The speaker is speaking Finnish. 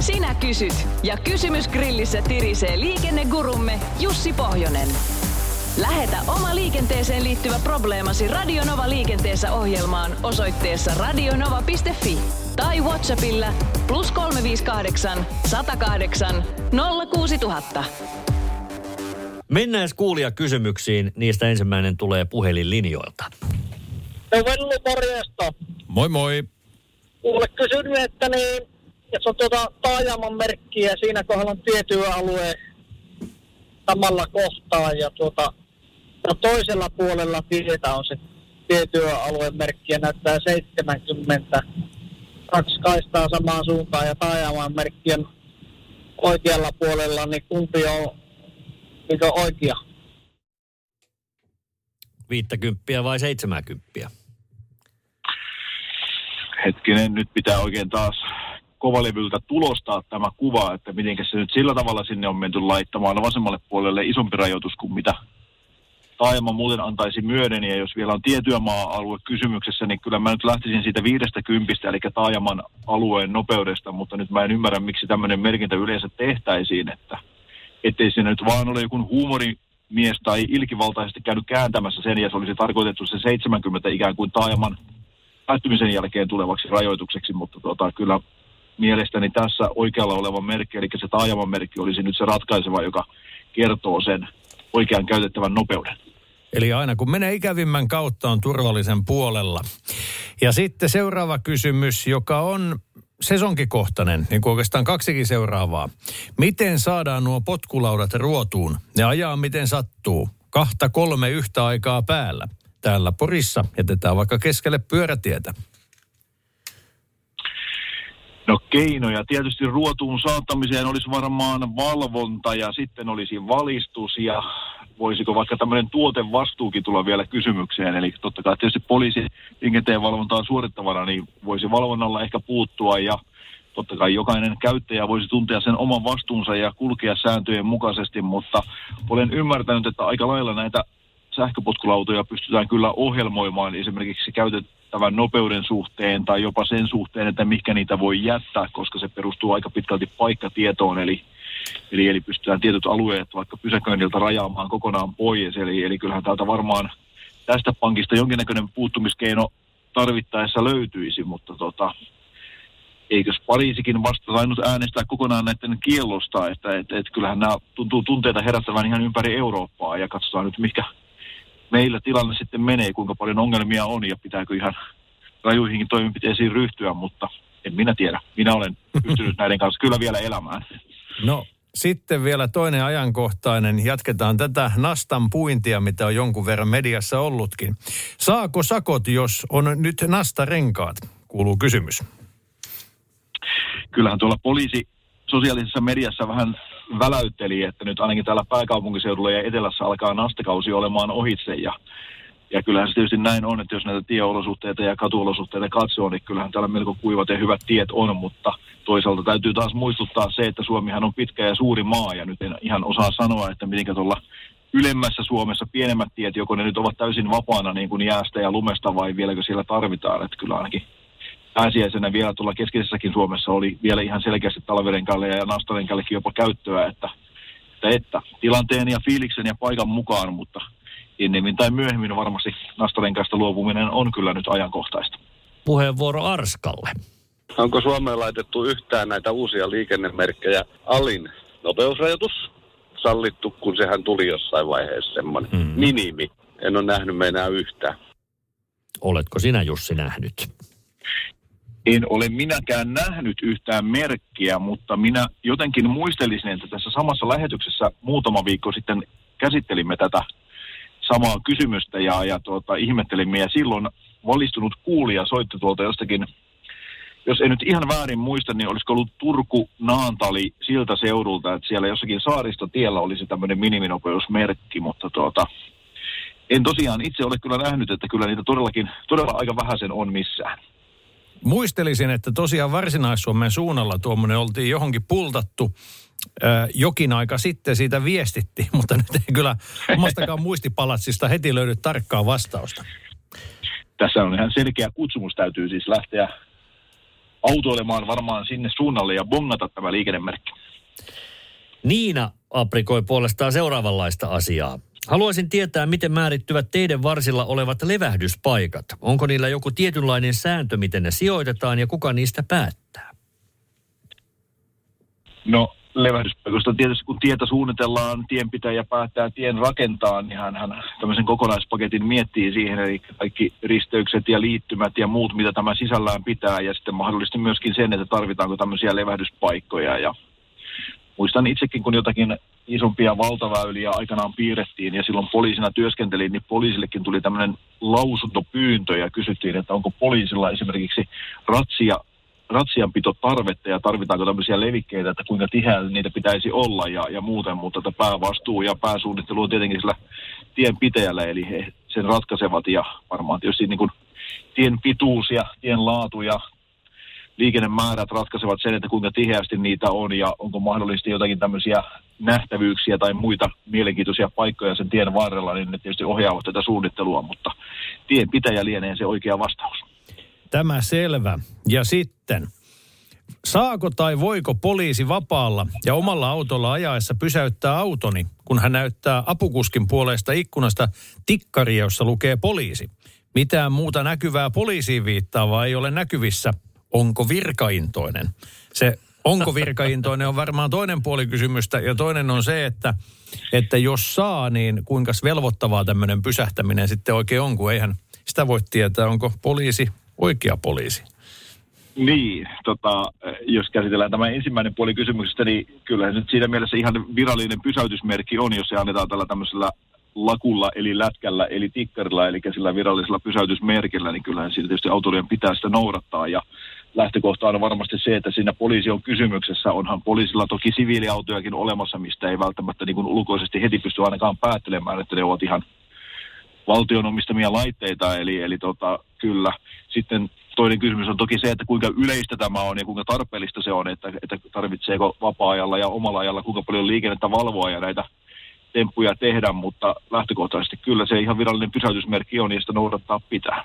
Sinä kysyt ja kysymys grillissä tirisee liikennegurumme Jussi Pohjonen. Lähetä oma liikenteeseen liittyvä probleemasi Radionova liikenteessä ohjelmaan osoitteessa radionova.fi tai Whatsappilla plus 358 108 06000. Mennään kuulia kysymyksiin. Niistä ensimmäinen tulee puhelinlinjoilta. No Vellu, morjesta. Moi moi. Kuule kysynyt, että niin, jos on tuota taajaman merkkiä, siinä kohdalla on tietyöalue samalla kohtaa ja tuota, ja toisella puolella tietä on se tietyöalueen merkki ja näyttää 70 kaksi kaistaa samaan suuntaan ja taajaman merkki on oikealla puolella, niin kumpi on mikä on oikea? Viittäkymppiä vai seitsemäkymppiä? hetkinen, nyt pitää oikein taas kovalevyltä tulostaa tämä kuva, että miten se nyt sillä tavalla sinne on menty laittamaan vasemmalle puolelle isompi rajoitus kuin mitä taajama muuten antaisi myöden, ja jos vielä on tietyömaa-alue kysymyksessä, niin kyllä mä nyt lähtisin siitä viidestä kympistä, eli taajaman alueen nopeudesta, mutta nyt mä en ymmärrä, miksi tämmöinen merkintä yleensä tehtäisiin, että ettei siinä nyt vaan ole joku huumorimies tai ilkivaltaisesti käynyt kääntämässä sen, ja se olisi tarkoitettu se 70 ikään kuin taajaman päättymisen jälkeen tulevaksi rajoitukseksi, mutta tota, kyllä mielestäni tässä oikealla oleva merkki, eli se taajaman merkki olisi nyt se ratkaiseva, joka kertoo sen oikean käytettävän nopeuden. Eli aina kun menee ikävimmän kautta on turvallisen puolella. Ja sitten seuraava kysymys, joka on sesonkikohtainen, niin kuin oikeastaan kaksikin seuraavaa. Miten saadaan nuo potkulaudat ruotuun? Ne ajaa miten sattuu. Kahta kolme yhtä aikaa päällä. Täällä Porissa jätetään vaikka keskelle pyörätietä. No keinoja. Tietysti ruotuun saattamiseen olisi varmaan valvonta ja sitten olisi valistus ja voisiko vaikka tämmöinen tuotevastuukin tulla vielä kysymykseen. Eli totta kai tietysti poliisi liikenteen valvontaa suorittavana niin voisi valvonnalla ehkä puuttua ja totta kai jokainen käyttäjä voisi tuntea sen oman vastuunsa ja kulkea sääntöjen mukaisesti, mutta olen ymmärtänyt, että aika lailla näitä sähköpotkulautoja pystytään kyllä ohjelmoimaan esimerkiksi käytettävän nopeuden suhteen tai jopa sen suhteen, että mikä niitä voi jättää, koska se perustuu aika pitkälti paikkatietoon, eli, eli, eli pystytään tietyt alueet vaikka pysäköinniltä rajaamaan kokonaan pois, eli, eli kyllähän täältä varmaan tästä pankista jonkinnäköinen puuttumiskeino tarvittaessa löytyisi, mutta tota, eikös Pariisikin vasta saanut äänestää kokonaan näiden kiellosta, että et, et kyllähän nämä tuntuu tunteita herättävän ihan ympäri Eurooppaa ja katsotaan nyt mikä meillä tilanne sitten menee, kuinka paljon ongelmia on ja pitääkö ihan rajuihinkin toimenpiteisiin ryhtyä, mutta en minä tiedä. Minä olen pystynyt näiden kanssa kyllä vielä elämään. No sitten vielä toinen ajankohtainen. Jatketaan tätä nastan puintia, mitä on jonkun verran mediassa ollutkin. Saako sakot, jos on nyt nastarenkaat? Kuuluu kysymys. Kyllähän tuolla poliisi sosiaalisessa mediassa vähän väläytteli, että nyt ainakin täällä pääkaupunkiseudulla ja etelässä alkaa nastakausi olemaan ohitse. Ja ja kyllähän se tietysti näin on, että jos näitä tieolosuhteita ja katuolosuhteita katsoo, niin kyllähän täällä melko kuivat ja hyvät tiet on, mutta toisaalta täytyy taas muistuttaa se, että Suomihan on pitkä ja suuri maa, ja nyt en ihan osaa sanoa, että miten tuolla ylemmässä Suomessa pienemmät tiet, joko ne nyt ovat täysin vapaana niin kuin jäästä ja lumesta, vai vieläkö siellä tarvitaan, että kyllä ainakin pääsiäisenä vielä tuolla keskisessäkin Suomessa oli vielä ihan selkeästi talverenkaille ja nastarenkaallekin jopa käyttöä, että, että, että tilanteen ja fiiliksen ja paikan mukaan, mutta ennemmin tai myöhemmin varmasti nastarenkaista luopuminen on kyllä nyt ajankohtaista. Puheenvuoro Arskalle. Onko Suomeen laitettu yhtään näitä uusia liikennemerkkejä? Alin nopeusrajoitus sallittu, kun sehän tuli jossain vaiheessa semmoinen mm. minimi. En ole nähnyt me enää yhtään. Oletko sinä Jussi nähnyt? En ole minäkään nähnyt yhtään merkkiä, mutta minä jotenkin muistelisin, että tässä samassa lähetyksessä muutama viikko sitten käsittelimme tätä samaa kysymystä ja, ja tuota, ihmettelimme. Ja silloin valistunut kuulija soitti tuolta jostakin jos en nyt ihan väärin muista, niin olisiko ollut Turku-Naantali siltä seudulta, että siellä jossakin saaristotiellä olisi tämmöinen miniminopeusmerkki, mutta tuota, en tosiaan itse ole kyllä nähnyt, että kyllä niitä todellakin, todella aika vähäisen on missään. Muistelisin, että tosiaan Varsinais-Suomen suunnalla tuommoinen oltiin johonkin pultattu ö, jokin aika sitten siitä viestitti, mutta nyt ei kyllä omastakaan muistipalatsista heti löydy tarkkaa vastausta. Tässä on ihan selkeä kutsumus, täytyy siis lähteä autoilemaan varmaan sinne suunnalle ja bongata tämä liikennemerkki. Niina aprikoi puolestaan seuraavanlaista asiaa. Haluaisin tietää, miten määrittyvät teidän varsilla olevat levähdyspaikat. Onko niillä joku tietynlainen sääntö, miten ne sijoitetaan ja kuka niistä päättää? No levähdyspaikoista tietysti kun tietä suunnitellaan, tienpitäjä päättää tien rakentaa, niin hän, hän tämmöisen kokonaispaketin miettii siihen, eli kaikki risteykset ja liittymät ja muut, mitä tämä sisällään pitää, ja sitten mahdollisesti myöskin sen, että tarvitaanko tämmöisiä levähdyspaikkoja, ja muistan itsekin, kun jotakin isompia valtaväyliä aikanaan piirrettiin ja silloin poliisina työskentelin, niin poliisillekin tuli tämmöinen lausuntopyyntö ja kysyttiin, että onko poliisilla esimerkiksi ratsia ratsianpito tarvetta ja tarvitaanko tämmöisiä levikkeitä, että kuinka tiheä niitä pitäisi olla ja, ja muuten, mutta että päävastuu ja pääsuunnittelu on tietenkin sillä tien pitäjällä, eli he sen ratkaisevat ja varmaan tietysti niin kuin tien pituus ja tien laatu ja liikennemäärät ratkaisevat sen, että kuinka tiheästi niitä on ja onko mahdollisesti jotakin tämmöisiä nähtävyyksiä tai muita mielenkiintoisia paikkoja sen tien varrella, niin ne tietysti ohjaavat tätä suunnittelua, mutta tien pitäjä lienee se oikea vastaus. Tämä selvä. Ja sitten, saako tai voiko poliisi vapaalla ja omalla autolla ajaessa pysäyttää autoni, kun hän näyttää apukuskin puolesta ikkunasta tikkaria, jossa lukee poliisi? Mitään muuta näkyvää poliisiin viittaavaa ei ole näkyvissä. Onko virkaintoinen? Se onko virkaintoinen on varmaan toinen puoli kysymystä. Ja toinen on se, että, että jos saa, niin kuinka velvoittavaa tämmöinen pysähtäminen sitten oikein on, kun eihän sitä voi tietää, onko poliisi oikea poliisi. Niin, tota, jos käsitellään tämä ensimmäinen puoli kysymyksestä, niin kyllä se nyt siinä mielessä ihan virallinen pysäytysmerkki on, jos se annetaan tällä tämmöisellä lakulla, eli lätkällä, eli tikkarilla, eli sillä virallisella pysäytysmerkillä, niin kyllähän siitä tietysti autoilijan pitää sitä noudattaa. Ja lähtökohta on varmasti se, että siinä poliisi on kysymyksessä. Onhan poliisilla toki siviiliautojakin olemassa, mistä ei välttämättä niin kuin ulkoisesti heti pysty ainakaan päättelemään, että ne ovat ihan valtion omistamia laitteita, eli, eli tota, kyllä. Sitten toinen kysymys on toki se, että kuinka yleistä tämä on ja kuinka tarpeellista se on, että, että tarvitseeko vapaa-ajalla ja omalla ajalla kuinka paljon liikennettä valvoa ja näitä temppuja tehdä, mutta lähtökohtaisesti kyllä se ihan virallinen pysäytysmerkki on ja sitä noudattaa pitää.